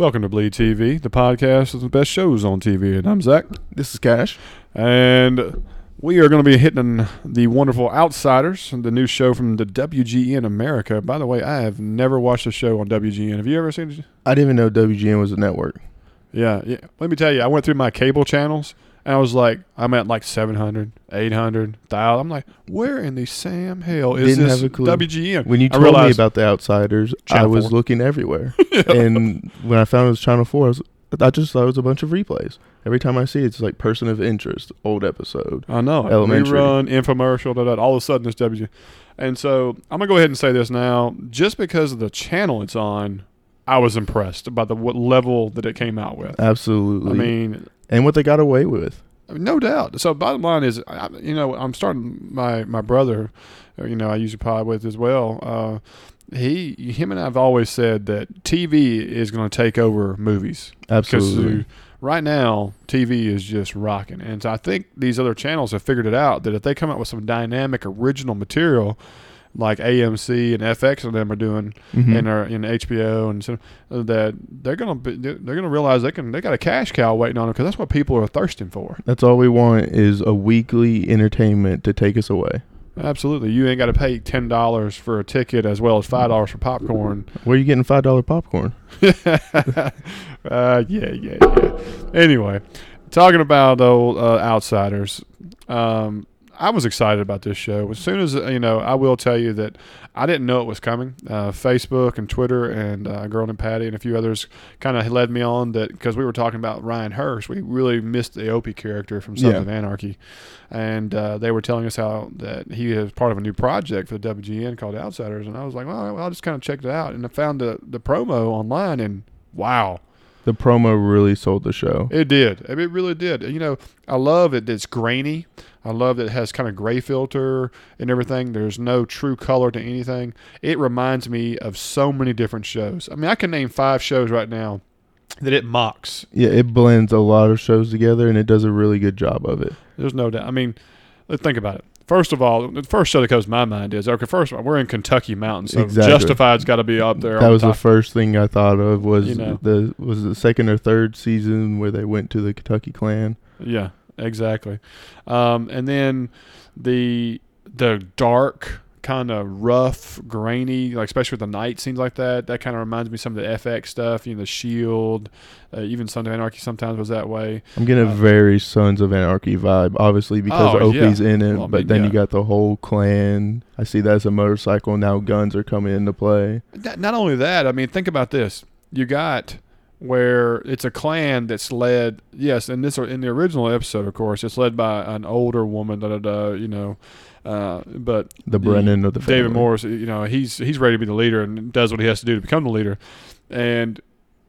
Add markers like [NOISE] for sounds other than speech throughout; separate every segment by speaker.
Speaker 1: Welcome to Bleed TV, the podcast of the best shows on TV. And I'm Zach.
Speaker 2: This is Cash.
Speaker 1: And we are going to be hitting the wonderful Outsiders, the new show from the WGN America. By the way, I have never watched a show on WGN. Have you ever seen it?
Speaker 2: I didn't even know WGN was a network.
Speaker 1: Yeah, yeah. Let me tell you, I went through my cable channels and I was like, I'm at like 700, 800, 1000. I'm like, where in the Sam hell is
Speaker 2: Didn't
Speaker 1: this
Speaker 2: have a clue.
Speaker 1: WGN?
Speaker 2: When you
Speaker 1: I
Speaker 2: told me
Speaker 1: realized-
Speaker 2: about the Outsiders, I was
Speaker 1: 4.
Speaker 2: looking everywhere. [LAUGHS] and when I found it was Channel 4, I, was, I just thought it was a bunch of replays. Every time I see it, it's like Person of Interest, old episode.
Speaker 1: I know.
Speaker 2: Elementary.
Speaker 1: Rerun, infomercial, da, da, da, all of a sudden it's WGN. And so I'm going to go ahead and say this now. Just because of the channel it's on, I was impressed by the what level that it came out with.
Speaker 2: Absolutely.
Speaker 1: I mean,
Speaker 2: and what they got away with.
Speaker 1: No doubt. So bottom line is, I, you know, I'm starting my my brother, uh, you know, I use a pod with as well. Uh, he, him, and I've always said that TV is going to take over movies.
Speaker 2: Absolutely.
Speaker 1: right now, TV is just rocking, and so I think these other channels have figured it out that if they come out with some dynamic, original material. Like AMC and FX and them are doing,
Speaker 2: Mhm.
Speaker 1: and are in HBO, and so uh, that they're gonna be, they're gonna realize they can they got a cash cow waiting on them because that's what people are thirsting for.
Speaker 2: That's all we want is a weekly entertainment to take us away.
Speaker 1: Absolutely. You ain't got to pay ten dollars for a ticket as well as five dollars for popcorn.
Speaker 2: Where are you getting $5 popcorn? [LAUGHS]
Speaker 1: uh, yeah, yeah, yeah. Anyway, talking about though uh, outsiders, um, I was excited about this show. As soon as you know, I will tell you that I didn't know it was coming. Uh, Facebook and Twitter and uh, Girl and Patty and a few others kind of led me on that because we were talking about Ryan Hurst. We really missed the Opie character from Sons
Speaker 2: Yeah.
Speaker 1: of Anarchy, and uh, they were telling us how that he is part of a new project for the WGN called Outsiders, and I was like, well, I'll just kind of check it out, and I found the the promo online, and wow.
Speaker 2: The promo really sold the show.
Speaker 1: It did. It really did. You know, I love it. It's grainy. I love that it has kind of gray filter and everything. There's no true color to anything. It reminds me of so many different shows. I mean, I can name five shows right now that it mocks.
Speaker 2: Yeah, it blends a lot of shows together and it does a really good job of it.
Speaker 1: There's no doubt. I mean, let's think about it. First of all, the first show that comes to my mind is okay. First of all, we're in Kentucky mountains, so
Speaker 2: Exactly.
Speaker 1: Justified's got to be up there.
Speaker 2: That was the
Speaker 1: top.
Speaker 2: first thing I thought of was
Speaker 1: You know.
Speaker 2: the was the second or third season where they went to the Kentucky Clan.
Speaker 1: Yeah, exactly. Um, and then the the dark kind of rough, grainy, like especially with the night scenes like that. That kind of reminds me of some of the FX stuff. You know, the Shield, uh, even Son of Anarchy sometimes was that way.
Speaker 2: I'm getting a
Speaker 1: Uh,
Speaker 2: very Sons of Anarchy vibe, obviously because
Speaker 1: Oh, yeah.
Speaker 2: Opie's in it.
Speaker 1: Well, I
Speaker 2: but
Speaker 1: mean,
Speaker 2: then
Speaker 1: yeah.
Speaker 2: you got the whole clan. I see that as a motorcycle. Now guns are coming into play.
Speaker 1: Not, not only that, I mean, think about this. You got where it's a clan that's led. Yes, in this in the original episode, of course, it's led by an older woman. Da da da. You know, uh, but
Speaker 2: The Bren'in of the family.
Speaker 1: David Morrissey, you know, he's he's ready to be the leader and does what he has to do to become the leader. And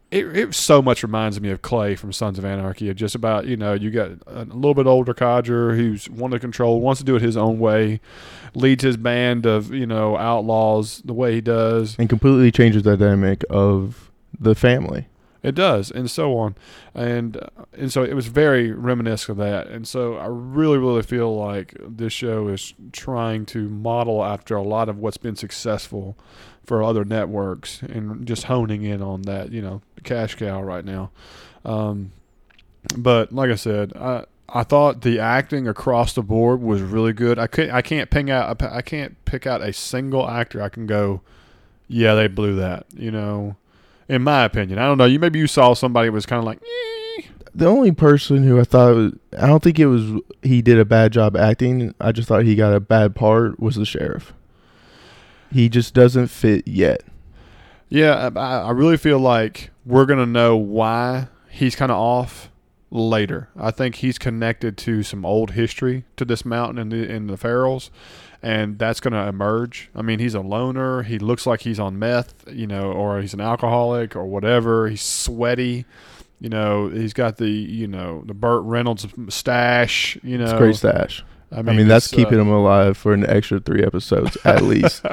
Speaker 1: it, it so much reminds me of Clay from Sons of Anarchy. Of just about you know, you got a little bit older codger who's wanting to control, wants to do it his own way, leads his band of you know outlaws the way he does.
Speaker 2: and completely changes the dynamic of the family.
Speaker 1: It does, and so on, and uh, and so it was very reminiscent of that, and so I really, really feel like this show is trying to model after a lot of what's been successful for other networks, and just honing in on that, you know, cash cow right now. Um, but like I said, I I thought the acting across the board was really good. I could I can't ping out I can't pick out a single actor I can go, yeah, they blew that, you know in my opinion. I don't know. You maybe you saw somebody was kind of like, eh.
Speaker 2: The only person who I thought was, I don't think it was he did a bad job acting. I just thought he got a bad part was the sheriff. He just doesn't fit yet.
Speaker 1: yeah. I, I really feel like we're gonna know why he's kind of off later. I think he's connected to some old history to this mountain and the, and the Farrells, and that's gonna emerge. I mean, he's a loner. He looks like he's on meth, you know, or he's an alcoholic or whatever. He's sweaty. You know, he's got the you know the Burt Reynolds stash. You know,
Speaker 2: It's a great stash.
Speaker 1: I
Speaker 2: I mean, that's
Speaker 1: uh,
Speaker 2: keeping him alive for an extra three episodes at [LAUGHS] least.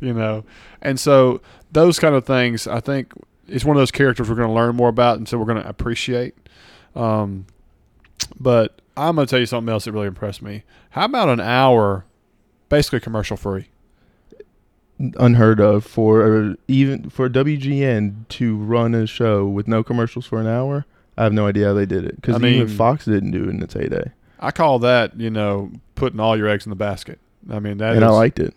Speaker 1: you know, and so those kind of things, I think, is one of those characters we're going to learn more about, and so we're going to appreciate. Um, but I'm going to tell you something else that really impressed me. How about an hour, basically commercial free?
Speaker 2: unheard of for even for WGN to run a show with no commercials for an hour. I have no idea how they did it
Speaker 1: I
Speaker 2: because
Speaker 1: mean-
Speaker 2: even Fox didn't do it in its heyday,
Speaker 1: I call that you know putting all your eggs in the basket. I mean that
Speaker 2: and I liked it.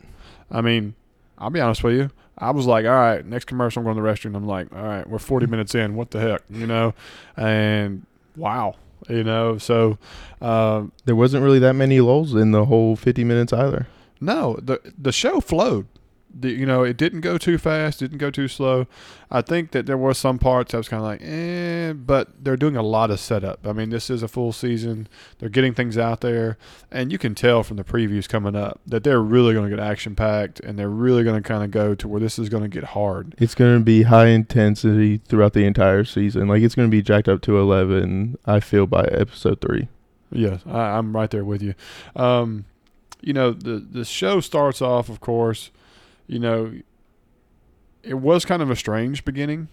Speaker 1: I mean, I'll be honest with you. I was like, all right, next commercial, I'm going to the restroom. I'm like, all right, we're 40 minutes in. What the heck, you know? And wow, you know. So, um,
Speaker 2: There wasn't really that many lulls in the whole 50 minutes either.
Speaker 1: No, the the show flowed. The, you know, it didn't go too fast, didn't go too slow. I think that there were some parts I was kind of like, eh, but they're doing a lot of setup. I mean, this is a full season. They're getting things out there, and you can tell from the previews coming up that they're really going to get action packed, and they're really going to kind of go to where this is going to get hard.
Speaker 2: It's going to be high intensity throughout the entire season. Like it's going to be jacked up to 11. I feel by episode three.
Speaker 1: Yes, I, I'm right there with you. Um, you know, the the show starts off, of course. You know, it was kind of a strange beginning,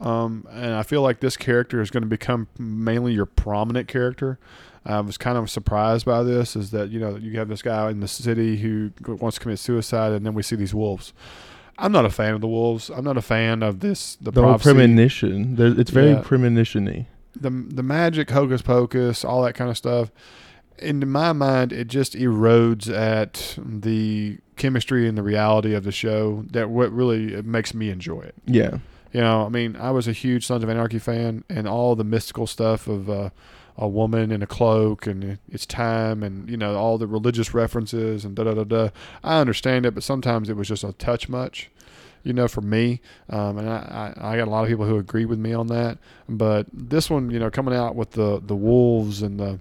Speaker 1: um, and I feel like this character is going to become mainly your prominent character. I was kind of surprised by this. Is that you know you have this guy in the city who wants to commit suicide, and then we see these wolves. I'm not a fan of the wolves. I'm not a fan of this. The,
Speaker 2: The
Speaker 1: prophecy
Speaker 2: premonition. It's very
Speaker 1: Yeah.
Speaker 2: premonition-y.
Speaker 1: the the magic hocus pocus, all that kind of stuff. In my mind, it just erodes at the chemistry and the reality of the show. That what really makes me enjoy it.
Speaker 2: Yeah.
Speaker 1: You know, I mean, I was a huge Sons of Anarchy fan, and all the mystical stuff of uh, a woman in a cloak and it's time, and you know all the religious references and da da da da. I understand it, but sometimes it was just a touch much. You know, for me, um, and I, I, I got a lot of people who agree with me on that. But this one, you know, coming out with the the wolves and the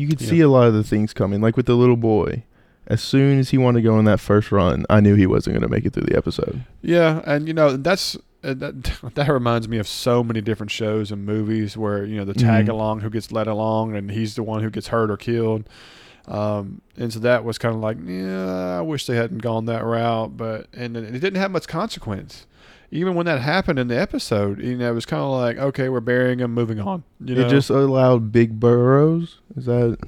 Speaker 2: You could see a lot of the things coming. Like with the little boy. As soon as he wanted to go on that first run, I knew he wasn't going to make it through the episode.
Speaker 1: Yeah, and you know that's uh, that [LAUGHS] that reminds me of so many different shows and movies where you know the tag along who gets led along and he's the one who gets hurt or killed. Um, and so that was kind of like, yeah, I wish they hadn't gone that route, but and it didn't have much consequence. Even when that happened in the episode, you know, it was kind of like, okay, we're burying him, moving on. You know,
Speaker 2: It just allowed Big Burrows. Is that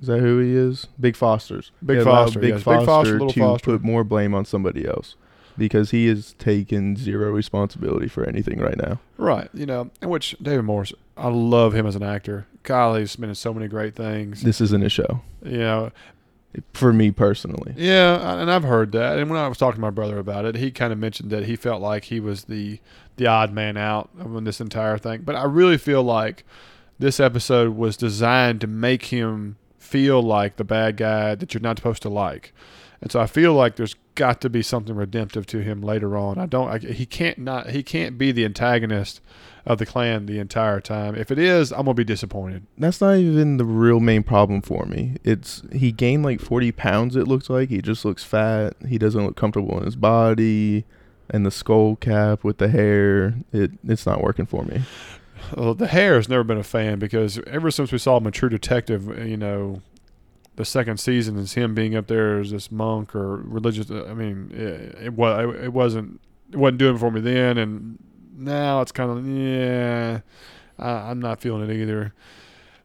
Speaker 2: is that who he is? Big Foster's.
Speaker 1: Big
Speaker 2: It
Speaker 1: Foster,
Speaker 2: Big
Speaker 1: yes. Big
Speaker 2: Foster,
Speaker 1: Foster, Little
Speaker 2: to
Speaker 1: Foster.
Speaker 2: put more blame on somebody else because he is taking zero responsibility for anything right now.
Speaker 1: right, you know, which David Morrissey, I love him as an actor. Kylie's been in so many great things.
Speaker 2: This isn't a show
Speaker 1: You know,
Speaker 2: for me personally.
Speaker 1: Yeah, and I've heard that. And when I was talking to my brother about it, he kind of mentioned that he felt like he was the the odd man out in this entire thing. But I really feel like this episode was designed to make him feel like the bad guy that you're not supposed to like. And so I feel like there's got to be something redemptive to him later on. I don't. I, he can't not. He can't be the antagonist of the clan the entire time. If it is, I'm gonna be disappointed.
Speaker 2: That's not even the real main problem for me. It's he gained like 40 pounds it looks like. He just looks fat. He doesn't look comfortable in his body and the skull cap with the hair. It it's not working for me.
Speaker 1: Well, the hair has never been a fan because ever since we saw him in True Detective, you know, the second season is him being up there as this monk or religious. Uh, I mean, it, was it wasn't it wasn't doing for me then, and now it's kind of yeah, I, I'm not feeling it either.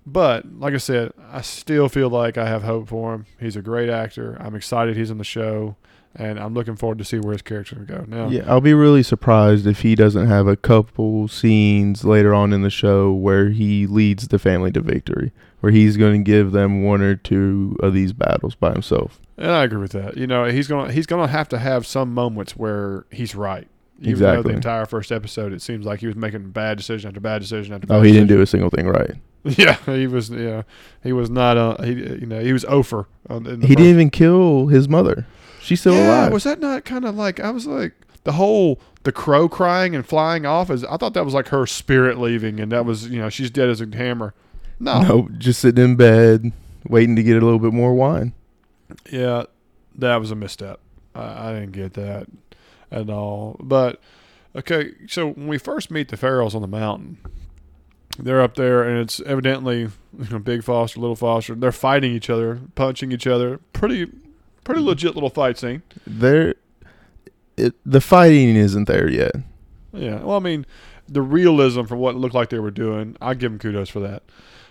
Speaker 1: But like I said, I still feel like I have hope for him. He's a great actor. I'm excited he's on the show, and I'm looking forward to see where his character will go. Now,
Speaker 2: Yeah, I'll be really surprised if he doesn't have a couple scenes later on in the show where he leads the family to victory, where he's going to give them one or two of these battles by himself.
Speaker 1: And I agree with that. You know, he's gonna he's gonna have to have some moments where he's right. Even though
Speaker 2: Exactly.
Speaker 1: the entire first episode, it seems like he was making bad decision after bad decision after. Bad
Speaker 2: Oh, he didn't do a single thing right. [LAUGHS]
Speaker 1: Yeah, he was. Yeah, he was not. Uh, he you know he was over.
Speaker 2: He didn't even kill his mother. She's still
Speaker 1: yeah,
Speaker 2: alive.
Speaker 1: was that not kind of like I was like the whole the crow crying and flying off? Is I thought that was like her spirit leaving, and that was you know she's dead as a hammer. No,
Speaker 2: No, just sitting in bed, waiting to get a little bit more wine.
Speaker 1: Yeah, that was a misstep. I, I didn't get that at all. But okay, so when we first meet the Farrells on the mountain, they're up there, and it's evidently you know, Big Foster, Little Foster. They're fighting each other, punching each other. Pretty, pretty legit little fight scene.
Speaker 2: There, it, the fighting isn't there yet.
Speaker 1: Yeah. Well, I mean, the realism for what it looked like they were doing, I give them kudos for that.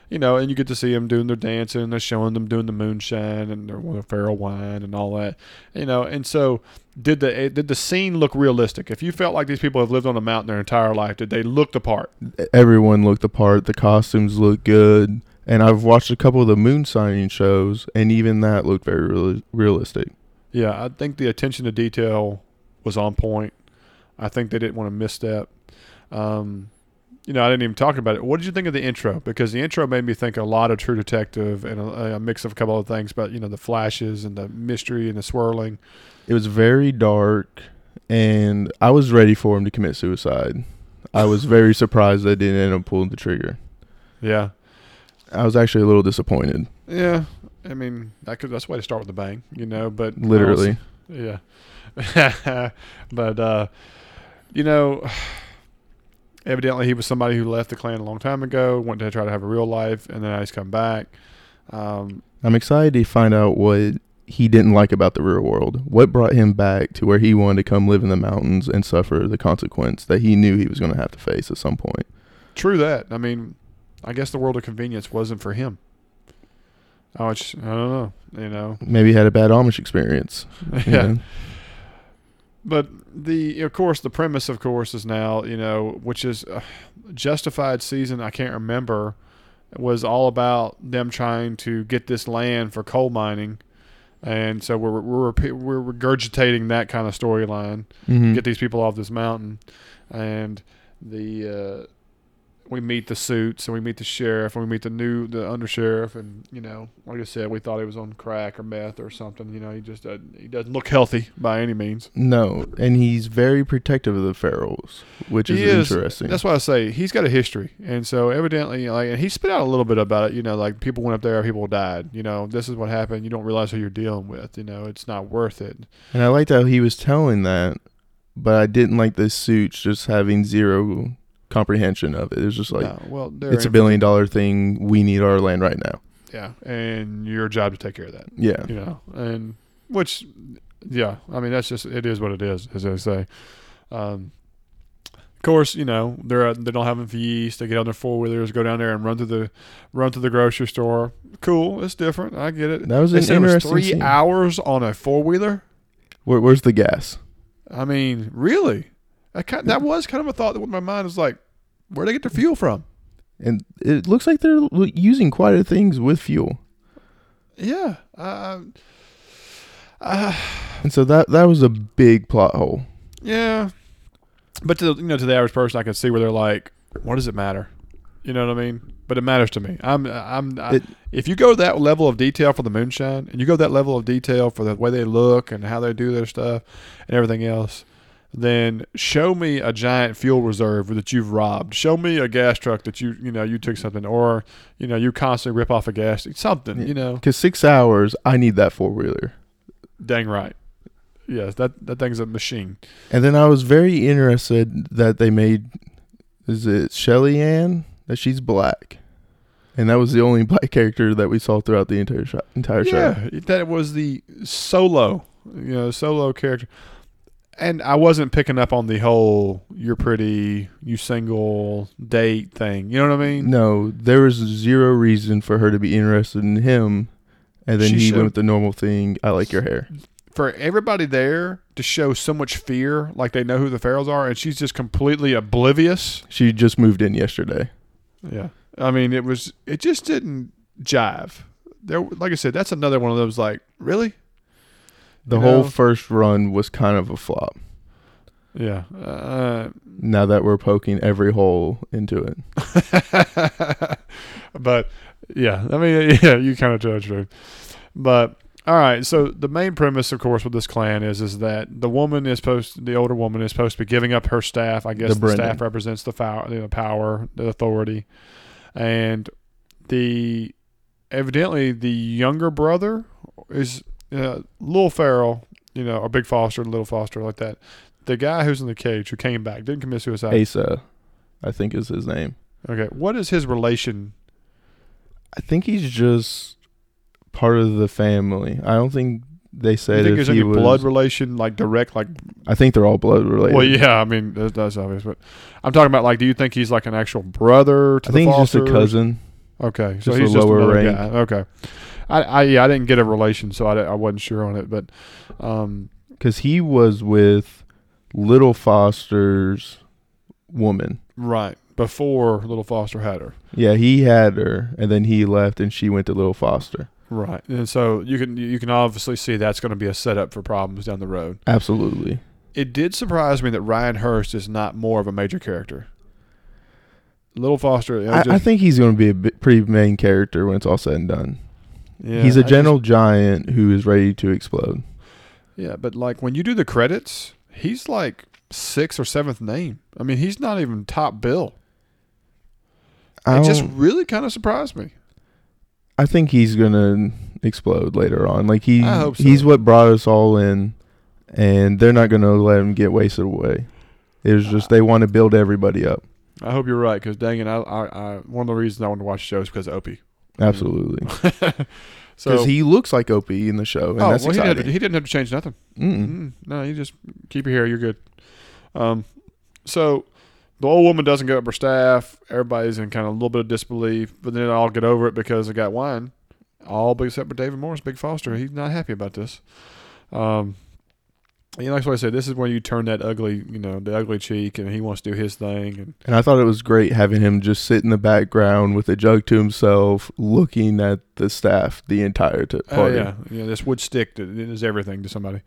Speaker 1: you know, and you get to see them doing their dancing, and they're showing them doing the moonshine and their Farrell wine and all that, you know. And so, did the eh, did the scene look realistic? If you felt like these people have lived on a mountain their entire life, did they look the part?
Speaker 2: Everyone looked the part. The costumes looked good, and I've watched a couple of the moon signing shows, and even that looked very real- realistic.
Speaker 1: Yeah, I think the attention to detail was on point. I think they didn't want to misstep. Um, you know, I didn't even talk about it. What did you think of the intro? Because the intro made me think a lot of True Detective and a, a mix of a couple of things, but you know, the flashes and the mystery and the swirling.
Speaker 2: It was very dark, and I was ready for him to commit suicide. I was very [LAUGHS] surprised they didn't end up pulling the trigger.
Speaker 1: Yeah,
Speaker 2: I was actually a little disappointed.
Speaker 1: yeah. I mean, that could that's a way to start with a bang, you know. But
Speaker 2: Literally,
Speaker 1: Yeah. [LAUGHS] but uh you know evidently he was somebody who left the clan a long time ago, went to try to have a real life and then he's come back. Um
Speaker 2: I'm excited to find out what he didn't like about the real world. What brought him back to where he wanted to come live in the mountains and suffer the consequence that he knew he was going to have to face at some point.
Speaker 1: true that. I mean, I guess the world of convenience wasn't for him. Oh, it's, I don't know, you know.
Speaker 2: Maybe he had a bad Amish experience. [LAUGHS] you
Speaker 1: yeah.
Speaker 2: know?
Speaker 1: But the of course the premise of course is now, you know, which is uh, justified season I can't remember was all about them trying to get this land for coal mining. And so we're we're we're regurgitating that kind of storyline.
Speaker 2: Mhm.
Speaker 1: Get these people off this mountain, and the uh, we meet the suits and we meet the sheriff and we meet the new the undersheriff and you know like I said we thought he was on crack or meth or something. You know he just doesn't, he doesn't look healthy by any means.
Speaker 2: No, and he's very protective of the Farrells, which is
Speaker 1: is.
Speaker 2: interesting.
Speaker 1: That's why I say he's got a history, and so evidently, like, and he spit out a little bit about it. You know, like people went up there, people died. You know, this is what happened. You don't realize who you're dealing with. You know, it's not worth it.
Speaker 2: and I liked how he was telling that, but I didn't like the suits just having zero comprehension of it. It's just like
Speaker 1: no, well,
Speaker 2: it's a billion dollar thing. We need our land right now.
Speaker 1: Yeah, and your job to take care of that.
Speaker 2: Yeah.
Speaker 1: You know, and which, yeah, I mean that's just it is what it is, as I say. Um, of course, you know they're they don't have enough yeast. They get on their four wheelers, go down there and run to the run to the grocery store. Cool, it's different. I get it.
Speaker 2: That was
Speaker 1: They
Speaker 2: an
Speaker 1: it was three
Speaker 2: scene.
Speaker 1: hours on a four wheeler.
Speaker 2: Where, where's the gas?
Speaker 1: I mean, really? That kind, that was kind of a thought that went in my mind was like, where would they get their fuel from?
Speaker 2: And it looks like they're using quite a things with fuel.
Speaker 1: Yeah. Uh, uh,
Speaker 2: And so that that was a big plot hole.
Speaker 1: yeah. But to the- you know, to the average person, I can see where they're like, what does it matter? You know what I mean? But it matters to me. I'm I'm I,
Speaker 2: It-
Speaker 1: if you go to that level of detail for the moonshine, and you go to that level of detail for the way they look and how they do their stuff and everything else, then show me a giant fuel reserve that you've robbed. Show me a gas truck that you you know you took something, or you know you constantly rip off a gas something.
Speaker 2: Yeah.
Speaker 1: You know,
Speaker 2: Because six hours, I need that four wheeler.
Speaker 1: dang right. Yes, that that thing's a machine.
Speaker 2: And then I was very interested that they made is it Sally-Ann that she's black, and that was the only black character that we saw throughout the entire show. Entire show.
Speaker 1: Yeah, that was the solo, you know, solo character. And I wasn't picking up on the whole "you're pretty, you single, date" thing. You know what I mean?
Speaker 2: No, there was zero reason for her to be interested in him, and then
Speaker 1: She
Speaker 2: he
Speaker 1: showed-
Speaker 2: went with the normal thing. I like your hair.
Speaker 1: For everybody there to show so much fear, like they know who the Farrells are, and she's just completely oblivious.
Speaker 2: She just moved in yesterday.
Speaker 1: Yeah, I mean, it was it just didn't jive. There, like I said, that's another one of those like really.
Speaker 2: The whole
Speaker 1: know?
Speaker 2: first run was kind of a flop.
Speaker 1: Yeah. Uh,
Speaker 2: Now that we're poking every hole into it. [LAUGHS]
Speaker 1: but yeah, I mean, [LAUGHS] yeah, you kind of judge her. But all right, so the main premise, of course, with this clan is is that the woman is supposed, the older woman is supposed to be giving up her staff. I guess
Speaker 2: The
Speaker 1: the,
Speaker 2: Bren'in.
Speaker 1: staff represents the the power, the authority, and the evidently the younger brother is uh, Little Farrell, you know, or Big Foster, and Little Foster, like that. The guy who's in the cage who came back didn't commit suicide.
Speaker 2: Asa, I think is his name.
Speaker 1: Okay, what is his relation
Speaker 2: I think he's just part of the family. I don't think they
Speaker 1: you
Speaker 2: said
Speaker 1: think there's
Speaker 2: he
Speaker 1: any
Speaker 2: was.
Speaker 1: blood relation, like direct, like?
Speaker 2: I think they're all blood related.
Speaker 1: Well, yeah, I mean that, that's obvious, but I'm talking about like, do you think he's like an actual brother to
Speaker 2: I
Speaker 1: the
Speaker 2: think he's just a cousin.
Speaker 1: Okay, so
Speaker 2: Just a
Speaker 1: he's just
Speaker 2: lower rank.
Speaker 1: guy. Okay, I, I yeah, I didn't get a relation, so I, I wasn't sure on it, but um,
Speaker 2: because he was with Little Foster's woman.
Speaker 1: right before Little Foster had her.
Speaker 2: Yeah, he had her, and then he left, and she went to Little Foster.
Speaker 1: Right, and so you can you can obviously see that's going to be a setup for problems down the road.
Speaker 2: Absolutely.
Speaker 1: It did surprise me that Ryan Hurst is not more of a major character. Little Foster,
Speaker 2: I,
Speaker 1: just-
Speaker 2: I think he's going to be a bit, pretty main character when it's all said and done.
Speaker 1: Yeah,
Speaker 2: he's a
Speaker 1: just-
Speaker 2: giant who is ready to explode.
Speaker 1: yeah, but like when you do the credits, he's like sixth or seventh name. I mean, he's not even top bill.
Speaker 2: I
Speaker 1: It just really kind of surprised me.
Speaker 2: I think he's gonna explode later on. Like he,
Speaker 1: so.
Speaker 2: he's what brought us all in, and they're not gonna let him get wasted away. It was just they want to build everybody up.
Speaker 1: I hope you're right because dang it, I, I, I one of the reasons I want to watch the show is because of Opie.
Speaker 2: Absolutely, [LAUGHS]
Speaker 1: so
Speaker 2: because he looks like Opie in the show, and
Speaker 1: oh,
Speaker 2: that's
Speaker 1: well, he, didn't to, he didn't have to change nothing.
Speaker 2: Mm-mm.
Speaker 1: Mm, no, you just keep your hair. You're good. Um, so the old woman doesn't give up her staff. Everybody's in kind of a little bit of disbelief, but then I'll get over it because they got wine. All except for David Morrissey, Big Foster. He's not happy about this. Um, you know, that's why I said this is when you turn that ugly, you know, the ugly cheek, and he wants to do his thing. And
Speaker 2: And I thought it was great having him just sit in the background with a jug to himself, looking at the staff the entire t-
Speaker 1: oh
Speaker 2: party.
Speaker 1: yeah, yeah, this wood stick that is everything to somebody.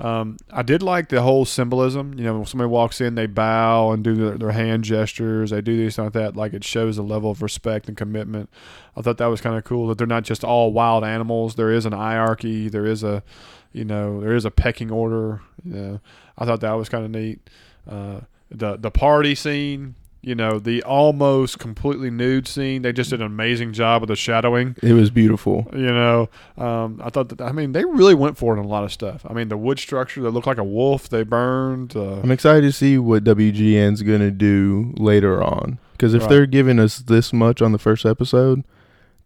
Speaker 1: Um, I did like the whole symbolism. You know, when somebody walks in, they bow and do their, their hand gestures. They do this like that. Like it shows a level of respect and commitment. I thought that was kind of cool that they're not just all wild animals. There is an hierarchy. There is a, you know, there is a pecking order. Know, I thought that was kind of neat. Uh, the the party scene. You know, the almost completely nude scene. They just did an amazing job with the shadowing.
Speaker 2: It was beautiful.
Speaker 1: You know, um, I thought that. I mean, they really went for it in a lot of stuff. I mean, the wood structure that looked like a wolf, they burned. Uh,
Speaker 2: I'm excited to see what WGN's going to do later on. Because if
Speaker 1: Right.
Speaker 2: they're giving us this much on the first episode,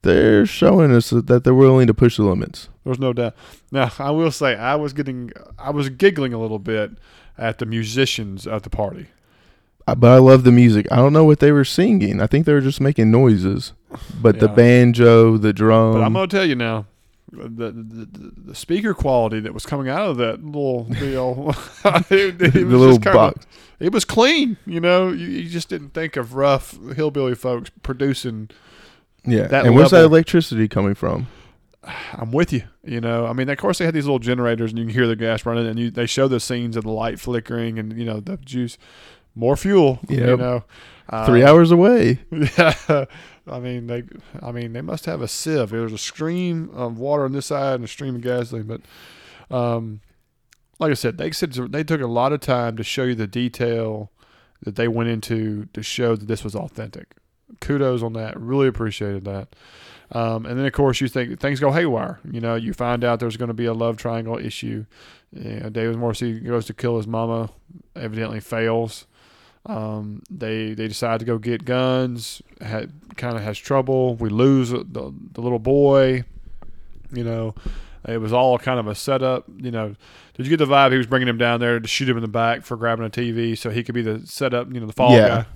Speaker 2: they're showing us that they're willing to push the limits.
Speaker 1: there's no doubt. Now, I will say, I was getting, I was giggling a little bit at the musicians at the party.
Speaker 2: But I love the music. I don't know what they were singing. I think they were just making noises. But the banjo, the drum.
Speaker 1: But I'm gonna tell you now, the, the, the, the speaker quality that was coming out of that little deal, [LAUGHS] it, it [LAUGHS]
Speaker 2: the
Speaker 1: was
Speaker 2: little box.
Speaker 1: it was clean. You know, you, you just didn't think of rough hillbilly folks producing
Speaker 2: Yeah.
Speaker 1: that
Speaker 2: and where's that electricity coming from? [SIGHS]
Speaker 1: I'm with you. You know, I mean, of course they had these little generators, and you can hear the gas running, and you, they show the scenes of the light flickering, and you know the juice, more fuel. You know, uh,
Speaker 2: Three hours away. [LAUGHS]
Speaker 1: Yeah, I mean they, I mean they must have a sieve. There's a stream of water on this side and a stream of gasoline, but, um, like I said, they said they took a lot of time to show you the detail that they went into to show that this was authentic. Kudos on that. Really appreciated that. Um, and then of course you think things go haywire. You know, you find out there's going to be a love triangle issue. You know, David Morrissey goes to kill his mama, evidently fails. Um, they they decide to go get guns. Had kind of has trouble. We lose the, the little boy. You know, it was all kind of a setup. You know, did you get the vibe he was bringing him down there to shoot him in the back for grabbing a TV so he could be the setup? You know, the fall
Speaker 2: Yeah.
Speaker 1: guy.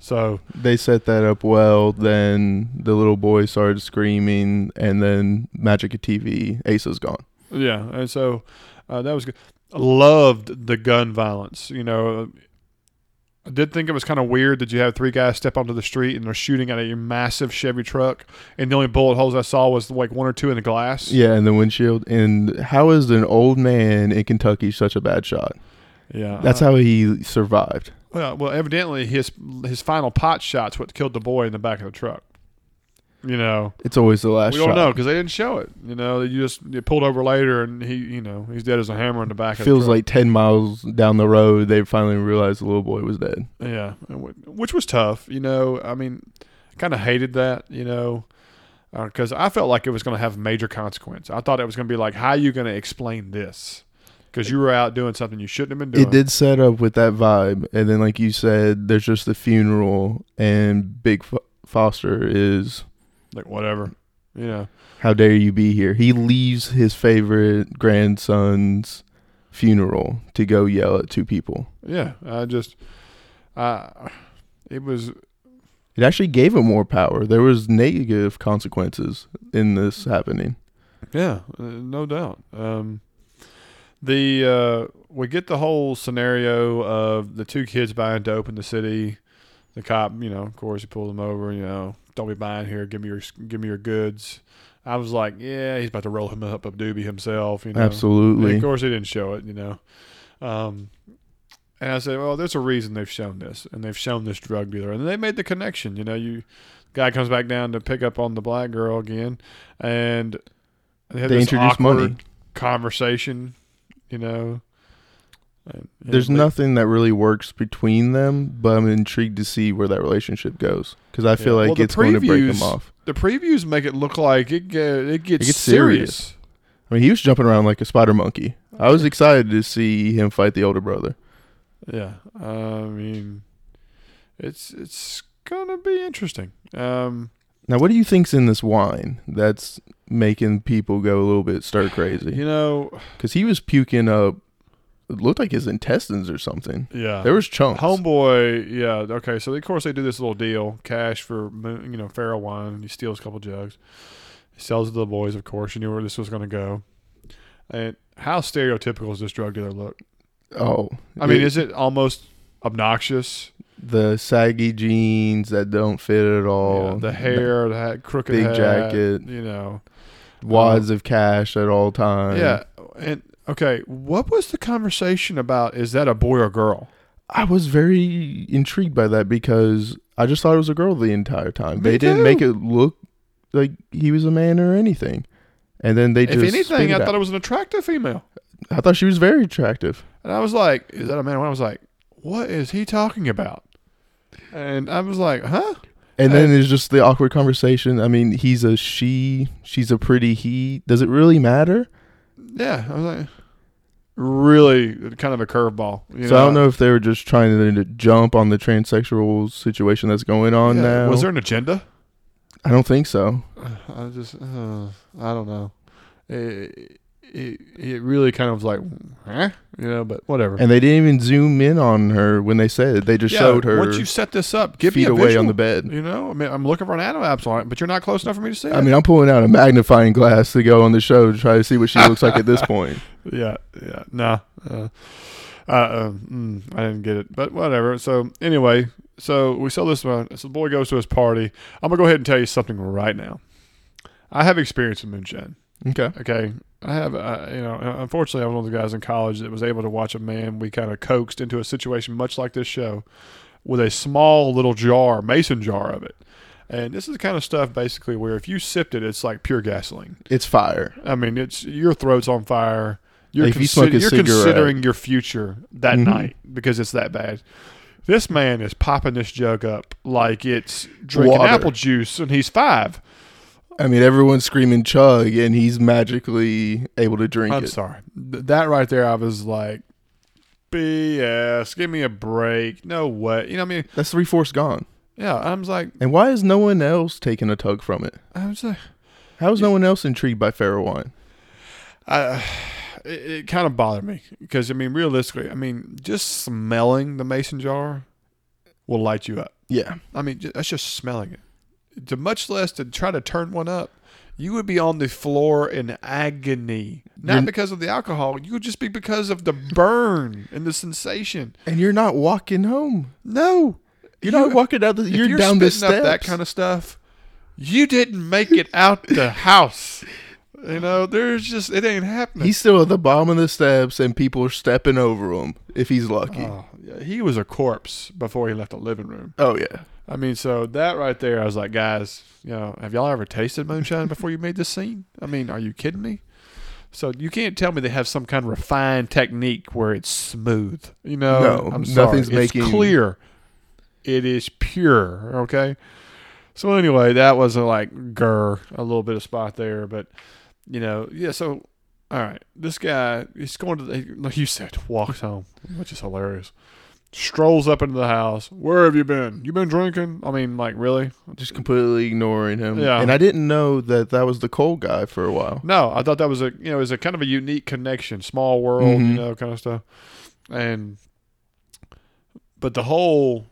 Speaker 1: So
Speaker 2: They set that up well. Then the little boy started screaming, and then magic of TV. Asa's gone.
Speaker 1: Yeah, and so uh, that was good. Loved the gun violence. You know, I did think it was kind of weird that you have three guys step onto the street and they're shooting at a massive Chevy truck, and the only bullet holes I saw was like one or two in the glass.
Speaker 2: Yeah, and the windshield. And how is an old man in Kentucky such a bad shot?
Speaker 1: yeah.
Speaker 2: That's
Speaker 1: uh,
Speaker 2: how he survived.
Speaker 1: Well, well, evidently his his final pot shots what killed the boy in the back of the truck. You know,
Speaker 2: It's always the last
Speaker 1: we don't
Speaker 2: shot.
Speaker 1: know because they didn't show it. You know, you just you pulled over later and he, you know, he's dead as a hammer in the back. of the
Speaker 2: Feels like 10 miles down the road, they finally realized the little boy was dead.
Speaker 1: Yeah, which was tough. You know, I mean, I kind of hated that. You know, uh, because I felt like it was going to have major consequence. I thought it was going to be like, how are you going to explain this? Because you were out doing something you shouldn't have been doing.
Speaker 2: It did set up with that vibe. And then, like you said, there's just the funeral, and Big Fo- Foster is,
Speaker 1: like whatever. You know,
Speaker 2: how dare you be here? He leaves his favorite grandson's funeral to go yell at two people.
Speaker 1: yeah. I just, uh, it was
Speaker 2: It actually gave him more power. There was negative consequences in this happening.
Speaker 1: Yeah, uh, no doubt. Um, the uh, we get the whole scenario of the two kids buying dope in the city. The cop, you know, of course, he pulls them over. You know, don't be buying here. Give me your give me your goods. I was like, yeah, he's about to roll him up a doobie himself. You know, And
Speaker 2: Absolutely.
Speaker 1: of course, he didn't show it. You know, um, and I said, well, there's a reason they've shown this, and they've shown this drug dealer, and they made the connection. You know, you guy comes back down to pick up on the black girl again, and they, had
Speaker 2: They introduced money.
Speaker 1: conversation. You know, and, and
Speaker 2: There's
Speaker 1: they-
Speaker 2: nothing that really works between them, but I'm intrigued to see where that relationship goes because I feel
Speaker 1: Yeah.
Speaker 2: like
Speaker 1: Well, the
Speaker 2: it's going to break them off.
Speaker 1: The previews make it look like it get, it gets,
Speaker 2: gets
Speaker 1: serious.
Speaker 2: serious. I mean, he was jumping around like a spider monkey. I was excited to see him fight the older brother.
Speaker 1: Yeah, I mean, it's it's gonna be interesting. Um,
Speaker 2: Now, what do you think's in this wine that's making people go a little bit stir crazy?
Speaker 1: you know,
Speaker 2: Because he was puking up. It looked like his intestines or something.
Speaker 1: yeah,
Speaker 2: There was chunks.
Speaker 1: Homeboy, yeah, okay. So of course they do this little deal, cash for you know Farrell wine, and he steals a couple jugs. He sells it to the boys. Of course, you knew where this was going to go. And how stereotypical does this drug dealer look?
Speaker 2: Oh,
Speaker 1: I mean,
Speaker 2: it-
Speaker 1: is it almost obnoxious?
Speaker 2: the saggy jeans that don't fit at all?
Speaker 1: Yeah, the hair, the hat, crooked
Speaker 2: big
Speaker 1: hat,
Speaker 2: jacket.
Speaker 1: you know.
Speaker 2: wads um, of cash at all times.
Speaker 1: yeah, and okay, what was the conversation about? Is that a boy or girl?
Speaker 2: I was very intrigued by that because I just thought it was a girl the entire time.
Speaker 1: Me
Speaker 2: they didn't
Speaker 1: too.
Speaker 2: make it look like he was a man or anything. And then they
Speaker 1: If anything, I
Speaker 2: it
Speaker 1: thought it was an attractive female.
Speaker 2: I thought she was very attractive.
Speaker 1: And I was like, is that a man? And I was like, what is he talking about? And I was like, huh?
Speaker 2: And then there's just the awkward conversation. I mean, he's a she, she's a pretty he. Does it really matter?
Speaker 1: Yeah. I was like, really kind of a curveball. you
Speaker 2: so I don't know if they were just trying to, jump on the transsexual situation that's going on
Speaker 1: Yeah,
Speaker 2: now.
Speaker 1: Was there an agenda?
Speaker 2: I don't think so. [SIGHS]
Speaker 1: I just, uh, I don't know. It, it, it really kind of was like, huh? You know, but whatever.
Speaker 2: And they didn't even zoom in on her when they said it. They just
Speaker 1: Yeah,
Speaker 2: showed her
Speaker 1: Once you set this up, give
Speaker 2: feet
Speaker 1: me a
Speaker 2: away
Speaker 1: visual.
Speaker 2: on the bed.
Speaker 1: You know, I mean, I'm looking for an anapse on but you're not close enough for me to see
Speaker 2: I
Speaker 1: it.
Speaker 2: mean, I'm pulling out a magnifying glass to go on the show to try to see what she looks like at this [LAUGHS] point.
Speaker 1: Yeah, yeah, nah. Uh, uh, uh, mm, I didn't get it, but whatever. So anyway, so we saw this one. So the boy goes to his party. I'm gonna go ahead and tell you something right now. I have experience with moonshine.
Speaker 2: Okay.
Speaker 1: Okay, I have. Uh, you know, unfortunately, I was one of the guys in college that was able to watch a man we kind of coaxed into a situation much like this show, with a small little jar, mason jar of it. And this is the kind of stuff basically where if you sipped it, it's like pure gasoline.
Speaker 2: It's fire.
Speaker 1: I mean, it's your throat's on fire. You're,
Speaker 2: Like if you
Speaker 1: consi- you're considering your future that
Speaker 2: Mhm.
Speaker 1: night because it's that bad. This man is popping this jug up like it's drinking
Speaker 2: Water.
Speaker 1: apple juice, and he's five.
Speaker 2: I mean, everyone's screaming chug, and he's magically able to drink
Speaker 1: I'm
Speaker 2: it.
Speaker 1: sorry. Th- that right there, I was like, BS. Give me a break. No way. You know what I mean?
Speaker 2: That's three fourths gone.
Speaker 1: Yeah. I was like,
Speaker 2: And why is no one else taking a tug from it?
Speaker 1: I was like,
Speaker 2: How is no one else intrigued by Farrell wine?
Speaker 1: I, it, it kind of bothered me because I mean, realistically, I mean, just smelling the mason jar will light you up.
Speaker 2: Yeah.
Speaker 1: I mean, ju- that's just smelling it. To much less to try to turn one up, you would be on the floor in agony. Not
Speaker 2: You're-
Speaker 1: because of the alcohol. You would just be because of the burn and the sensation.
Speaker 2: And you're not walking home.
Speaker 1: No,
Speaker 2: You're not walking down the. You're,
Speaker 1: you're
Speaker 2: down the steps.
Speaker 1: that kind of stuff. You didn't make it out the house. You know, there's just it ain't happening.
Speaker 2: He's still at the bottom of the steps, and people are stepping over him if he's lucky.
Speaker 1: Oh, yeah, he was a corpse before he left the living room.
Speaker 2: oh yeah.
Speaker 1: I mean, so that right there, I was like, guys, you know, have y'all ever tasted moonshine before you made this scene? I mean, are you kidding me? So you can't tell me they have some kind of refined technique where it's smooth. You know,
Speaker 2: No,
Speaker 1: I'm sorry.
Speaker 2: nothing's
Speaker 1: it's
Speaker 2: making-
Speaker 1: clear. It is pure. Okay. So anyway, that was a like grr, a little bit of spot there, but you know, yeah. So all right, this guy, he's going to, the, like you said, walks home, which is hilarious. Strolls up into the house. Where have you been? You been drinking? I mean, like really?
Speaker 2: Just completely ignoring him.
Speaker 1: Yeah.
Speaker 2: And I didn't know that that was the cold guy for a while.
Speaker 1: No, I thought that was a you know it was a kind of a unique connection, small world, you
Speaker 2: Mhm.
Speaker 1: know, kind of stuff. And but the whole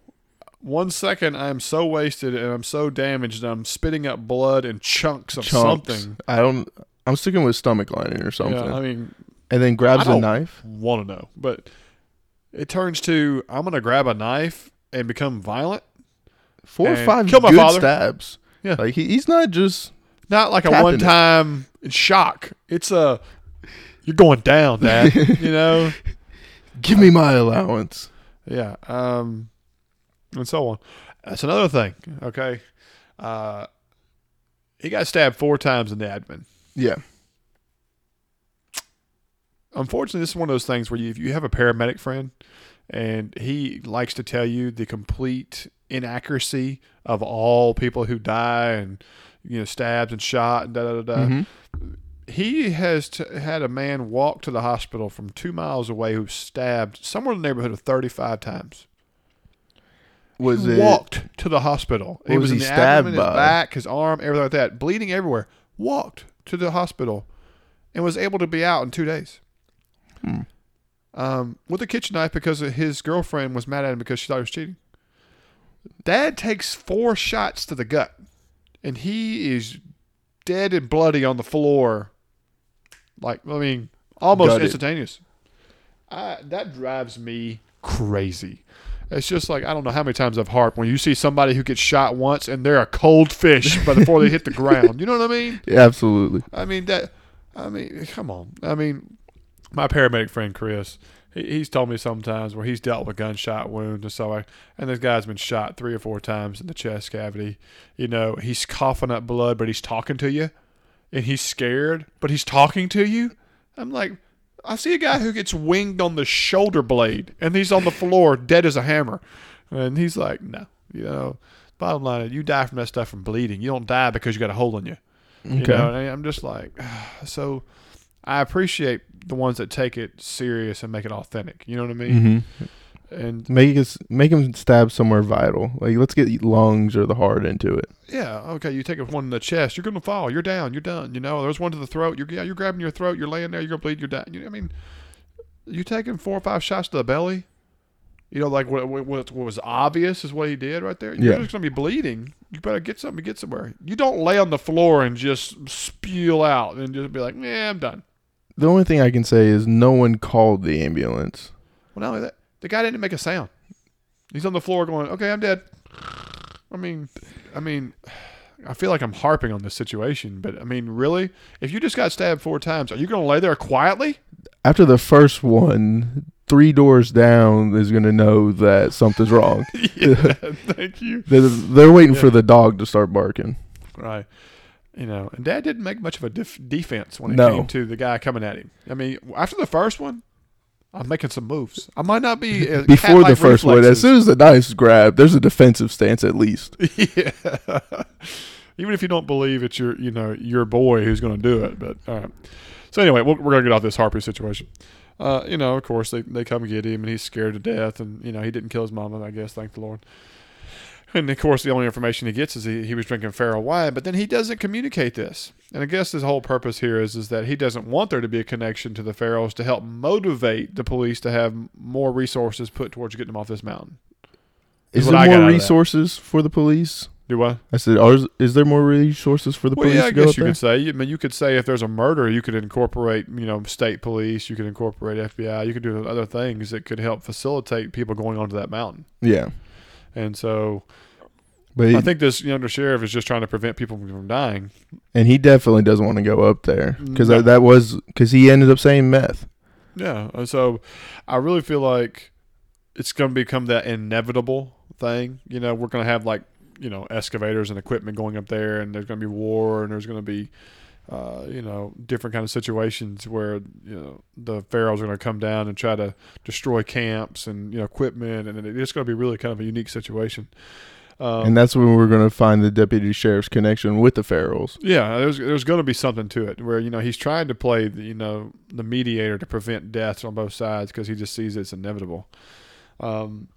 Speaker 1: one second I'm so wasted and I'm so damaged and I'm spitting up blood and chunks of
Speaker 2: Chunks.
Speaker 1: something.
Speaker 2: I don't. I'm sticking with stomach lining or something.
Speaker 1: Yeah, I mean,
Speaker 2: and then grabs
Speaker 1: I
Speaker 2: a
Speaker 1: don't-
Speaker 2: knife.
Speaker 1: want to know, but it turns to I'm gonna grab a knife and become violent.
Speaker 2: Four or five
Speaker 1: kill my
Speaker 2: good
Speaker 1: father.
Speaker 2: stabs.
Speaker 1: Yeah.
Speaker 2: Like he, he's not just.
Speaker 1: Not like a one time shock. It's a you're going down, Dad. [LAUGHS] you know.
Speaker 2: Give me my allowance.
Speaker 1: Yeah. Um, and so on. That's another thing. Okay. Uh, he got stabbed four times in the abdomen.
Speaker 2: Yeah.
Speaker 1: Unfortunately, this is one of those things where you, if you have a paramedic friend and he likes to tell you the complete inaccuracy of all people who die and you know stabbed and shot and da da da da.
Speaker 2: Mhm.
Speaker 1: He has t- had a man walk to the hospital from two miles away who was stabbed somewhere in the neighborhood of thirty five times.
Speaker 2: Was
Speaker 1: He
Speaker 2: it?
Speaker 1: walked to the hospital? He
Speaker 2: was
Speaker 1: was in
Speaker 2: he
Speaker 1: the
Speaker 2: stabbed
Speaker 1: abdomen, his back, his arm, everything like that, bleeding everywhere. Walked to the hospital and was able to be out in two days.
Speaker 2: Hmm.
Speaker 1: Um, with a kitchen knife because his girlfriend was mad at him because she thought he was cheating. Dad takes four shots to the gut, and he is dead and bloody on the floor. Like I mean, almost
Speaker 2: Gutted.
Speaker 1: instantaneous. I, that drives me crazy. It's just like I don't know how many times I've harped when you see somebody who gets shot once and they're a cold fish but [LAUGHS] before they hit the ground. You know what I mean?
Speaker 2: Yeah, absolutely.
Speaker 1: I mean that. I mean, come on. I mean, my paramedic friend Chris, he, he's told me sometimes where he's dealt with gunshot wounds and so I, and this guy's been shot three or four times in the chest cavity. You know, he's coughing up blood, but he's talking to you, and he's scared, but he's talking to you. I'm like, I see a guy who gets winged on the shoulder blade, and he's on the floor dead as a hammer, and he's like, no, you know. Bottom line, you die from that stuff from bleeding. You don't die because you got a hole in you. You
Speaker 2: Okay.
Speaker 1: know, and I'm just like, [SIGHS] so I appreciate the ones that take it serious and make it authentic. You know what I mean?
Speaker 2: hmm
Speaker 1: And
Speaker 2: Make us make him stab somewhere vital. Like let's get lungs or the heart into it.
Speaker 1: yeah, okay, you take one in the chest, you're gonna fall, you're down, you're done. You know, there's one to the throat, you're yeah, you're grabbing your throat, you're laying there, you're gonna bleed, you're down. You know, I mean, you taking four or five shots to the belly. You know, like what, what, what was obvious is what he did right there. You're
Speaker 2: Yeah.
Speaker 1: just gonna be bleeding. You better get something, to get somewhere. You don't lay on the floor and just spew out and just be like, "Yeah, I'm done."
Speaker 2: The only thing I can say is no one called the ambulance.
Speaker 1: Well, not only that, the guy didn't make a sound. He's on the floor going, "Okay, I'm dead." I mean, I mean, I feel like I'm harping on this situation, but I mean, really, if you just got stabbed four times, are you going to lay there quietly?
Speaker 2: After the first one, three doors down is going to know that something's wrong. [LAUGHS]
Speaker 1: yeah, [LAUGHS] thank you.
Speaker 2: They're, they're waiting
Speaker 1: Yeah.
Speaker 2: for the dog to start barking.
Speaker 1: Right. You know, and Dad didn't make much of a def- defense when it
Speaker 2: No.
Speaker 1: came to the guy coming at him. I mean, after the first one, I'm making some moves. I might not be [LAUGHS] uh,
Speaker 2: Before the first one, as soon as the knife's grabbed, there's a defensive stance at least. [LAUGHS]
Speaker 1: yeah. Even if you don't believe it's your, you know, your boy who's going to do it, but all right. So anyway, we're, we're going to get off this Harper situation. Uh, you know, of course they they come get him, and he's scared to death, and you know he didn't kill his mama. I guess, thank the Lord. And of course, the only information he gets is he, he was drinking Farrell wine, but then he doesn't communicate this. And I guess his whole purpose here is is that he doesn't want there to be a connection to the Farrells to help motivate the police to have more resources put towards getting them off this mountain.
Speaker 2: Is there more
Speaker 1: out of that.
Speaker 2: resources for the police?
Speaker 1: Do what?
Speaker 2: I said, are, is there more resources for the
Speaker 1: Well,
Speaker 2: police
Speaker 1: yeah, I
Speaker 2: to
Speaker 1: guess you
Speaker 2: there?
Speaker 1: could say. I mean, you could say if there's a murder, you could incorporate, you know, state police. You could incorporate FBI. You could do other things that could help facilitate people going onto that mountain.
Speaker 2: Yeah,
Speaker 1: And so,
Speaker 2: but
Speaker 1: I think this under sheriff is just trying to prevent people from dying.
Speaker 2: and he definitely doesn't want to go up there because
Speaker 1: No.
Speaker 2: that was because he ended up saying meth.
Speaker 1: Yeah. And so, I really feel like it's going to become that inevitable thing. You know, we're going to have like, you know, excavators and equipment going up there, and there's going to be war, and there's going to be uh, you know, different kind of situations where you know the Farrells are going to come down and try to destroy camps and you know equipment, and it's going to be really kind of a unique situation. Um,
Speaker 2: and that's when we're going to find the deputy sheriff's connection with the Farrells.
Speaker 1: yeah, there's there's going to be something to it where you know he's trying to play the, you know the mediator to prevent deaths on both sides because he just sees it's inevitable. Um,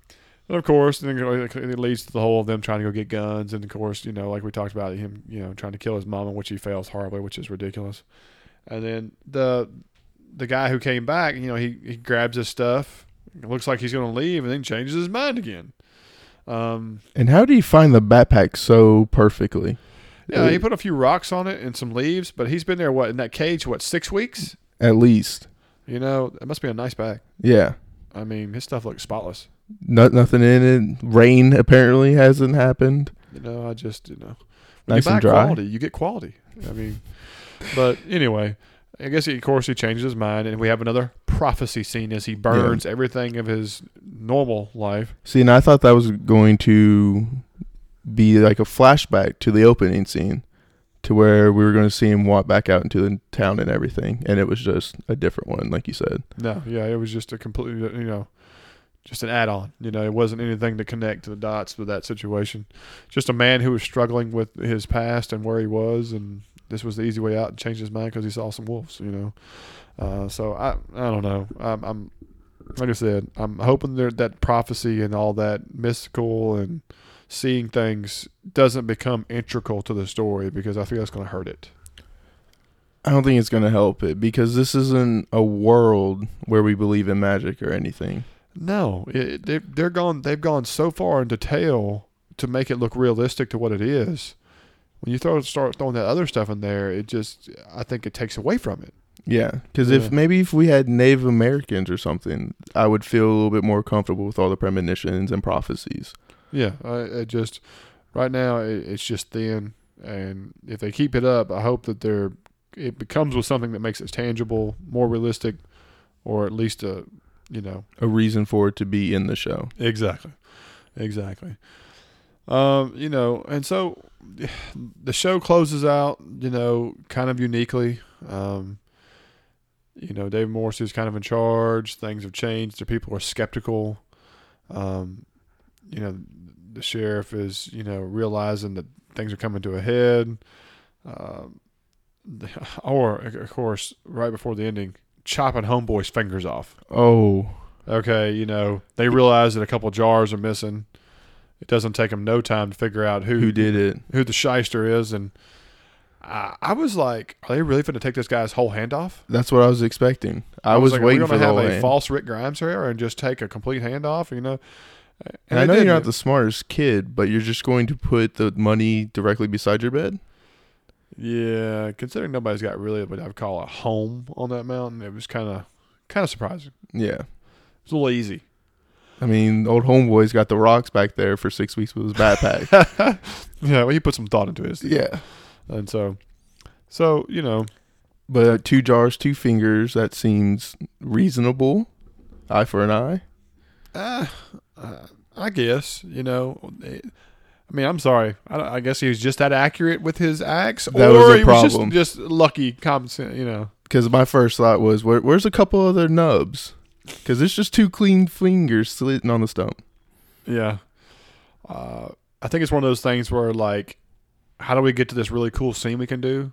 Speaker 1: and of course, then it leads to the whole of them trying to go get guns, and of course, you know, like we talked about him, you know, trying to kill his mama, which he fails horribly, which is ridiculous. And then the the guy who came back, you know, he he grabs his stuff, looks like he's going to leave, and then changes his mind again. Um,
Speaker 2: And how do you find the backpack so perfectly?
Speaker 1: yeah, he put a few rocks on it and some leaves, but he's been there what in that cage what six weeks?
Speaker 2: At least.
Speaker 1: You know, it must be a nice bag.
Speaker 2: Yeah.
Speaker 1: I mean, his stuff looks spotless.
Speaker 2: Not nothing in it. Rain apparently hasn't happened.
Speaker 1: You know, I just you know, when
Speaker 2: Nice
Speaker 1: you buy
Speaker 2: and dry.
Speaker 1: quality, you get quality. I mean, but anyway, I guess he, of course he changes his mind, and we have another prophecy scene as he burns everything of his normal life.
Speaker 2: See, and I thought that was going to be like a flashback to the opening scene, to where we were going to see him walk back out into the town and everything, and it was just a different one, like you said.
Speaker 1: No, yeah, it was just a completely you know, just an add-on. You know, it wasn't anything to connect to the dots with that situation. Just a man who was struggling with his past and where he was, and this was the easy way out and changed his mind because he saw some wolves. You know, uh, so I I don't know. I'm, I'm like I said, I'm hoping that that prophecy and all that mystical and seeing things doesn't become integral to the story because I feel that's going to hurt it.
Speaker 2: I don't think it's going to help it because this isn't a world where we believe in magic or anything.
Speaker 1: No, it, they, they're gone. They've gone so far in detail to make it look realistic to what it is. When you throw start throwing that other stuff in there, it just I think it takes away from it.
Speaker 2: Yeah, because
Speaker 1: Yeah.
Speaker 2: if maybe if we had Native Americans or something, I would feel a little bit more comfortable with all the premonitions and prophecies.
Speaker 1: Yeah, I, it just right now it, it's just thin, and if they keep it up, I hope that they're it becomes with something that makes it tangible, more realistic, or at least a you know
Speaker 2: A reason for it to be in the show.
Speaker 1: Exactly. Exactly. Um, you know, and so the show closes out, you know, kind of uniquely. Um, you know, Dave Morse is kind of in charge. Things have changed. The people are skeptical. Um, you know, the sheriff is, you know, realizing that things are coming to a head. Um, [LAUGHS] or, of course, right before the ending, chopping Homeboy's fingers off.
Speaker 2: Oh,
Speaker 1: Okay, you know, they realize that a couple jars are missing. It doesn't take them no time to figure out who
Speaker 2: who did it?
Speaker 1: who the shyster is, and I, I was like, are they really going to take this guy's whole hand off?
Speaker 2: That's what I was expecting. I, was,
Speaker 1: like,
Speaker 2: waiting
Speaker 1: are we
Speaker 2: for the
Speaker 1: have
Speaker 2: whole
Speaker 1: a
Speaker 2: hand.
Speaker 1: false Rick Grimes here and just take a complete hand off, you know?
Speaker 2: And I
Speaker 1: they
Speaker 2: know you're
Speaker 1: didn't.
Speaker 2: the smartest kid, but you're just going to put the money directly beside your bed.
Speaker 1: Yeah, considering nobody's got really what I'd call a home on that mountain, it was kind of kind of surprising.
Speaker 2: Yeah.
Speaker 1: It was a little easy.
Speaker 2: I mean, old homeboy's got the rocks back there for six weeks with his backpack. [LAUGHS]
Speaker 1: yeah, well, he put some thought into his,
Speaker 2: yeah.
Speaker 1: and so, so you know,
Speaker 2: But uh, two jars, two fingers, that seems reasonable. Eye for an eye.
Speaker 1: Uh, uh, I guess you know. eh, I mean, I'm sorry. I, I guess he was just that accurate with his axe,
Speaker 2: That
Speaker 1: or
Speaker 2: was a
Speaker 1: he was just, just lucky, common sense. You know.
Speaker 2: Because my first thought was, Where, where's a couple other nubs? Because it's just two clean fingers sitting on the stump.
Speaker 1: Yeah. Uh, I think it's one of those things where like, how do we get to this really cool scene we can do,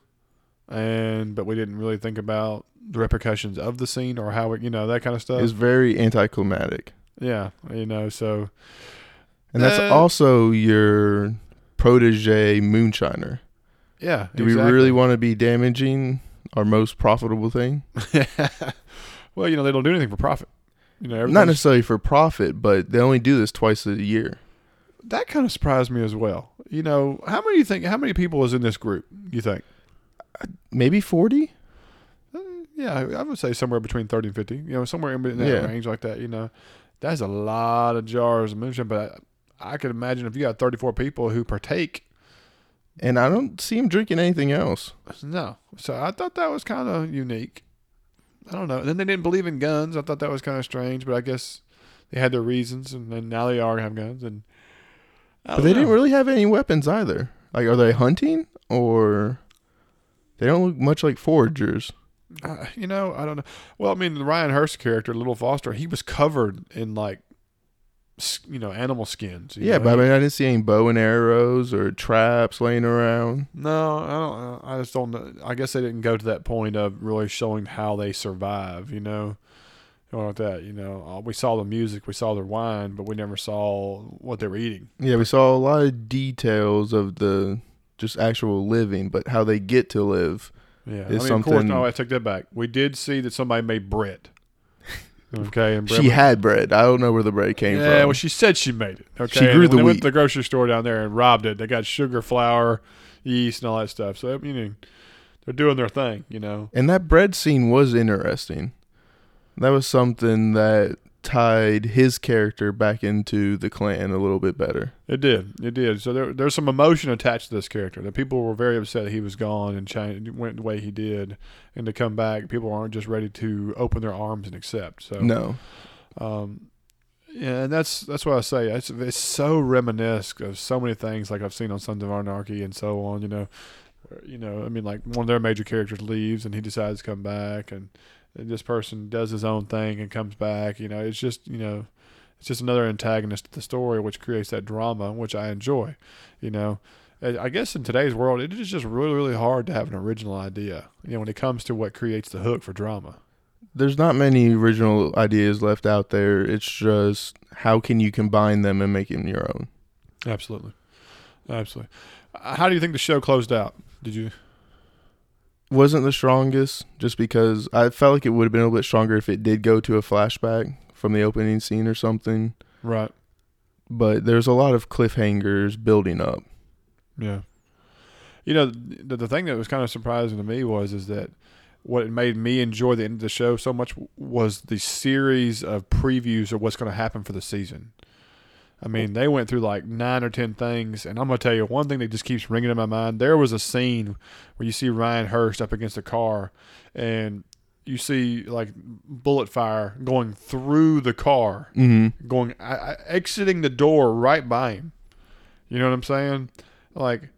Speaker 1: and but we didn't really think about the repercussions of the scene or how it, you know, that kind of stuff.
Speaker 2: It's very anticlimactic.
Speaker 1: yeah, you know. So
Speaker 2: And that's
Speaker 1: Uh,
Speaker 2: also your protege moonshiner.
Speaker 1: yeah.
Speaker 2: Do we really want to be damaging our most profitable thing? [LAUGHS]
Speaker 1: well, you know, they don't do anything for profit. You know,
Speaker 2: Not necessarily for profit, but they only do this twice a year.
Speaker 1: that kind of surprised me as well. You know, how many you think? How many people is in this group? You think?
Speaker 2: Maybe 40?
Speaker 1: Uh, yeah, I I would say somewhere between thirty and fifty. You know, somewhere in that
Speaker 2: Yeah.
Speaker 1: range like that. You know, that's a lot of jars of moonshine. But I, I could imagine if you got thirty-four people who partake.
Speaker 2: And I don't see him drinking anything else.
Speaker 1: No, so I thought that was kind of unique. I don't know. And then they didn't believe in guns. I thought that was kind of strange, but I guess they had their reasons, and then now they are have guns. And
Speaker 2: But they
Speaker 1: know.
Speaker 2: didn't really have any weapons either. Like, are they hunting or they don't look much like foragers?
Speaker 1: Uh, you know, I don't know. Well, I mean, the Ryan Hurst character, Little Foster, he was covered in like, you know, animal skins. you
Speaker 2: Yeah,
Speaker 1: know,
Speaker 2: but I mean, I didn't see any bow and arrows or traps laying around.
Speaker 1: no, I don't. I just don't. know. I guess they didn't go to that point of really showing how they survive. You know, or like that. You know, uh, we saw the music, we saw their wine, but we never saw what they were eating.
Speaker 2: Yeah, we saw a lot of details of the just actual living, but how they get to live.
Speaker 1: Yeah,
Speaker 2: Is
Speaker 1: I mean, of course. No, I take that back. We did see that somebody made bread. Mm. Okay, and
Speaker 2: She
Speaker 1: Bremen-
Speaker 2: had bread. I don't know where the bread came from.
Speaker 1: yeah,
Speaker 2: from.
Speaker 1: well, she said she made it. Okay,
Speaker 2: She grew
Speaker 1: and
Speaker 2: the
Speaker 1: they went
Speaker 2: wheat.
Speaker 1: to the grocery store down there and robbed it. They got sugar, flour, yeast, and all that stuff. So you know, they're doing their thing. You know,
Speaker 2: and that bread scene was interesting. That was something that tied his character back into the clan a little bit better.
Speaker 1: it did, it did. So there, there's some emotion attached to this character. That people were very upset he was gone and changed, went the way he did, and to come back, people aren't just ready to open their arms and accept. So
Speaker 2: No.
Speaker 1: Um, yeah, and that's that's what I say. It's it's so reminiscent of so many things like I've seen on Sons of Anarchy and so on. You know, you know. I mean, like one of their major characters leaves and he decides to come back, and this person does his own thing and comes back. You know, it's just you know, it's just another antagonist to the story, which creates that drama, which I enjoy. You know. I guess in today's world, it is just really, really hard to have an original idea. You know, when it comes to what creates the hook for drama.
Speaker 2: There's not many original ideas left out there. It's just how can you combine them and make them your own?
Speaker 1: Absolutely, absolutely. How do you think the show closed out? Did you?
Speaker 2: Wasn't the strongest just because I felt like it would have been a little bit stronger if it did go to a flashback from the opening scene or something.
Speaker 1: Right.
Speaker 2: But there's a lot of cliffhangers building up.
Speaker 1: Yeah. You know, the, the thing that was kind of surprising to me was is that what made me enjoy the end of the show so much was the series of previews of what's going to happen for the season. I mean, they went through like nine or ten things, and I'm going to tell you one thing that just keeps ringing in my mind. There was a scene where you see Ryan Hurst up against a car, and you see like bullet fire going through the car
Speaker 2: Mm-hmm.
Speaker 1: going I, I, exiting the door right by him. You know what I'm saying? Like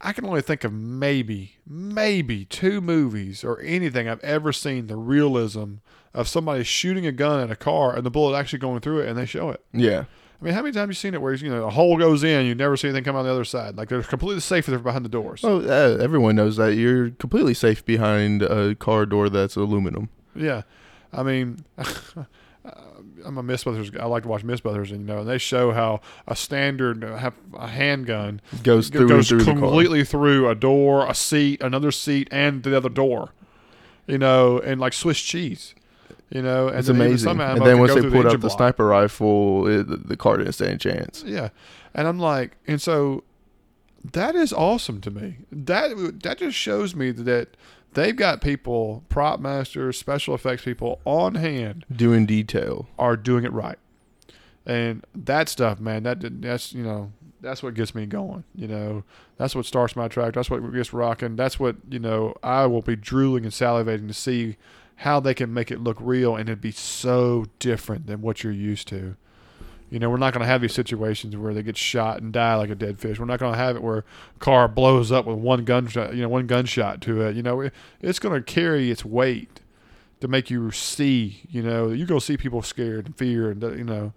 Speaker 1: I can only think of maybe maybe two movies or anything I've ever seen the realism of somebody shooting a gun at a car and the bullet actually going through it and they show it.
Speaker 2: Yeah.
Speaker 1: I mean, how many times have you seen it where you know a hole goes in, you never see anything come out the other side? Like they're completely safe if they're behind the doors.
Speaker 2: Oh, uh, everyone knows that you're completely safe behind a car door that's aluminum.
Speaker 1: Yeah, I mean, [LAUGHS] I'm a Mythbusters. I like to watch Mythbusters, and you know, and they show how a standard uh, have a handgun
Speaker 2: Goes through
Speaker 1: goes
Speaker 2: through
Speaker 1: completely through a door, a seat, another seat, and the other door. You know, and like Swiss cheese. You know, and
Speaker 2: It's
Speaker 1: then
Speaker 2: amazing. And then once they put
Speaker 1: engine
Speaker 2: out the sniper rifle, it, the- the car didn't stand a chance.
Speaker 1: Yeah, and I'm like, and so that is awesome to me. That that just shows me that they've got people, prop masters, special effects people on hand
Speaker 2: Doing detail.
Speaker 1: are doing it right. And that stuff, man, that that's you know, that's what gets me going. You know, that's what starts my track. That's what gets rocking. That's what you know. I will be drooling and salivating to see how they can make it look real and it'd be so different than what you're used to. You know, we're not going to have these situations where they get shot and die like a dead fish. We're not going to have it where a car blows up with one gunshot, you know, one gunshot to it. You know, it, it's going to carry its weight to make you see. You know, you go see people scared and fear, and you know,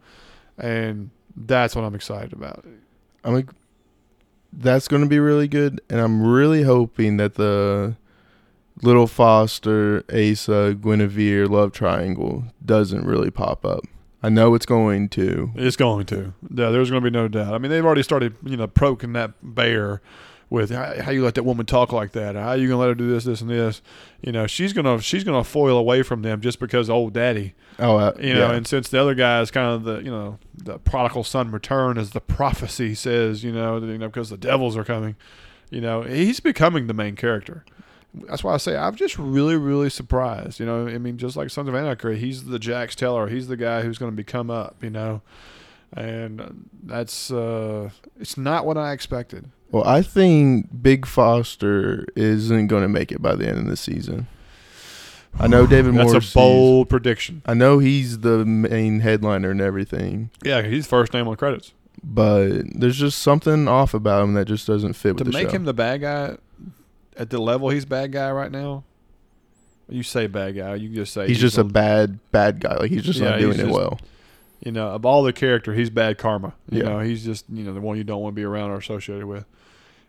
Speaker 1: and that's what I'm excited about.
Speaker 2: I'm like, that's going to be really good, and I'm really hoping that the little Foster, Asa, G'Winveer love triangle doesn't really pop up. I know it's going to.
Speaker 1: It's going to. Yeah, there's going to be no doubt. I mean, they've already started, you know, poking that bear with how, how you let that woman talk like that. How you going to let her do this, this, and this? You know, she's gonna she's gonna foil away from them just because old daddy.
Speaker 2: Oh, uh,
Speaker 1: You know,
Speaker 2: yeah.
Speaker 1: and since the other guy is kind of the you know the prodigal son return, as the prophecy says, you know, you know because the devils are coming. You know, he's becoming the main character. That's why I say I'm just really, really surprised. You know, I mean, just like Sons of Anarchy, he's the Jax Teller. He's the guy who's going to become up. You know, and that's uh, it's not what I expected.
Speaker 2: well, I think Big Foster isn't going to make it by the end of the season. I know [SIGHS] David
Speaker 1: Moore.
Speaker 2: That's
Speaker 1: a bold prediction.
Speaker 2: I know he's the main headliner and everything,
Speaker 1: Yeah, he's first name on credits.
Speaker 2: but there's just something off about him that just doesn't fit
Speaker 1: To
Speaker 2: with the
Speaker 1: make him the bad guy at the level he's bad guy right now. You say bad guy, you just say
Speaker 2: he's just a bad bad guy. Like he's just
Speaker 1: Yeah,
Speaker 2: not doing
Speaker 1: he's
Speaker 2: it
Speaker 1: just-
Speaker 2: well.
Speaker 1: you know, of all the character, he's bad karma. You
Speaker 2: Yeah.
Speaker 1: know, he's just you know the one you don't want to be around or associated with.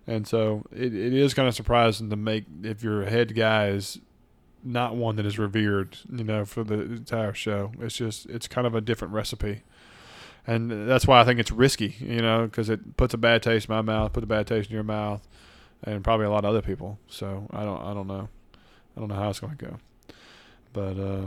Speaker 1: And so it, it is kind of surprising to make if your head guy is not one that is revered, you know, for the entire show. It's just it's kind of a different recipe. And that's why I think it's risky, you know, because it puts a bad taste in my mouth, put a bad taste in your mouth, and probably a lot of other people. So I don't, I don't know, I don't know how it's going to go. But uh,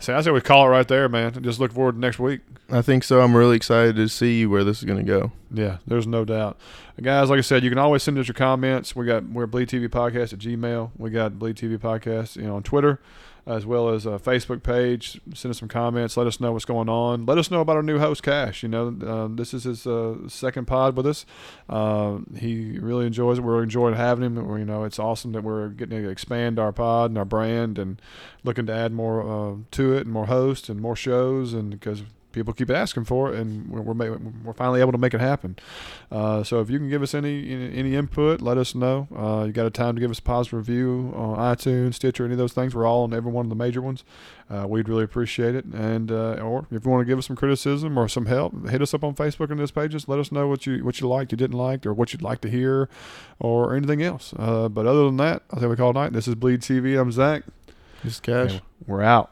Speaker 1: So I say we call it right there, man. Just look forward to next week.
Speaker 2: I think so. I'm really excited to see where this is going to go.
Speaker 1: Yeah, there's no doubt. Guys, like I said, you can always send us your comments. We got we're Bleed TV Podcast at Gmail. We got Bleed TV Podcast, you know, on Twitter, as well as a Facebook page. Send us some comments. Let us know what's going on. Let us know about our new host, Cash. You know, uh, this is his uh, second pod with us. Uh, he really enjoys it. We're enjoying having him. You know, it's awesome that we're getting to expand our pod and our brand and looking to add more uh, to it and more hosts and more shows and because people keep asking for it, and we're we're, we're finally able to make it happen. Uh, so if you can give us any any input, let us know. Uh, you got a time to give us a positive review on iTunes, Stitcher, any of those things. We're all on every one of the major ones. Uh, we'd really appreciate it. And uh, or if you want to give us some criticism or some help, hit us up on Facebook and those pages. Let us know what you what you liked, you didn't like, or what you'd like to hear, or anything else. Uh, but other than that, I think we call it night. This is Bleed TV. I'm Zach.
Speaker 2: Just cash.
Speaker 1: We're out.